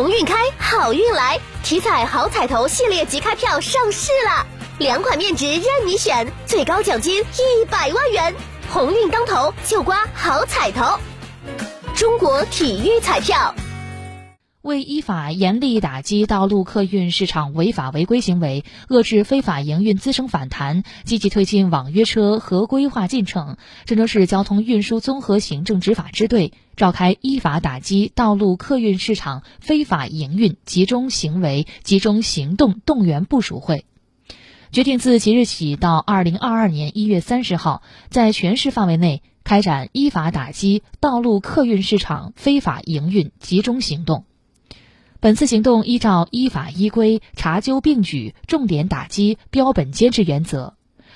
鸿运开，好运来！体彩好彩头系列即开票上市了，两款面值任你选，最高奖金一百万元，鸿运当头就刮好彩头。中国体育彩票。为依法严厉打击道路客运市场违法违规行为，遏制非法营运滋生反弹，积极推进网约车合规化进程，郑州市交通运输综合行政执法支队召开依法打击道路客运市场非法营运集中行为集中行动动员部署会，决定自即日起到二零二二年一月三十号，在全市范围内开展依法打击道路客运市场非法营运集中行动。本次行动依照依法依规查纠并举，重点打击标本兼治原则，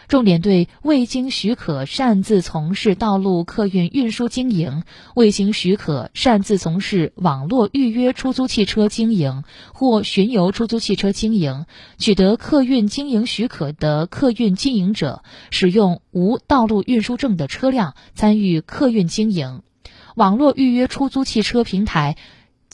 重点对未经许可擅自从事道路客运运输经营、未经许可擅自从事网络预约出租汽车经营或巡游出租汽车经营、取得客运经营许可的客运经营者，使用无道路运输证的车辆参与客运经营，网络预约出租汽车平台。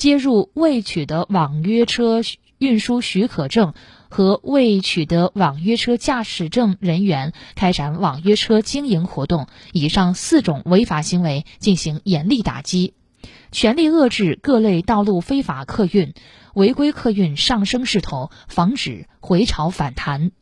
接入未取得网约车运输许可证和未取得网约车驾驶证人员开展网约车经营活动，以上四种违法行为进行严厉打击，全力遏制各类道路非法客运、违规客运上升势头，防止回潮反弹。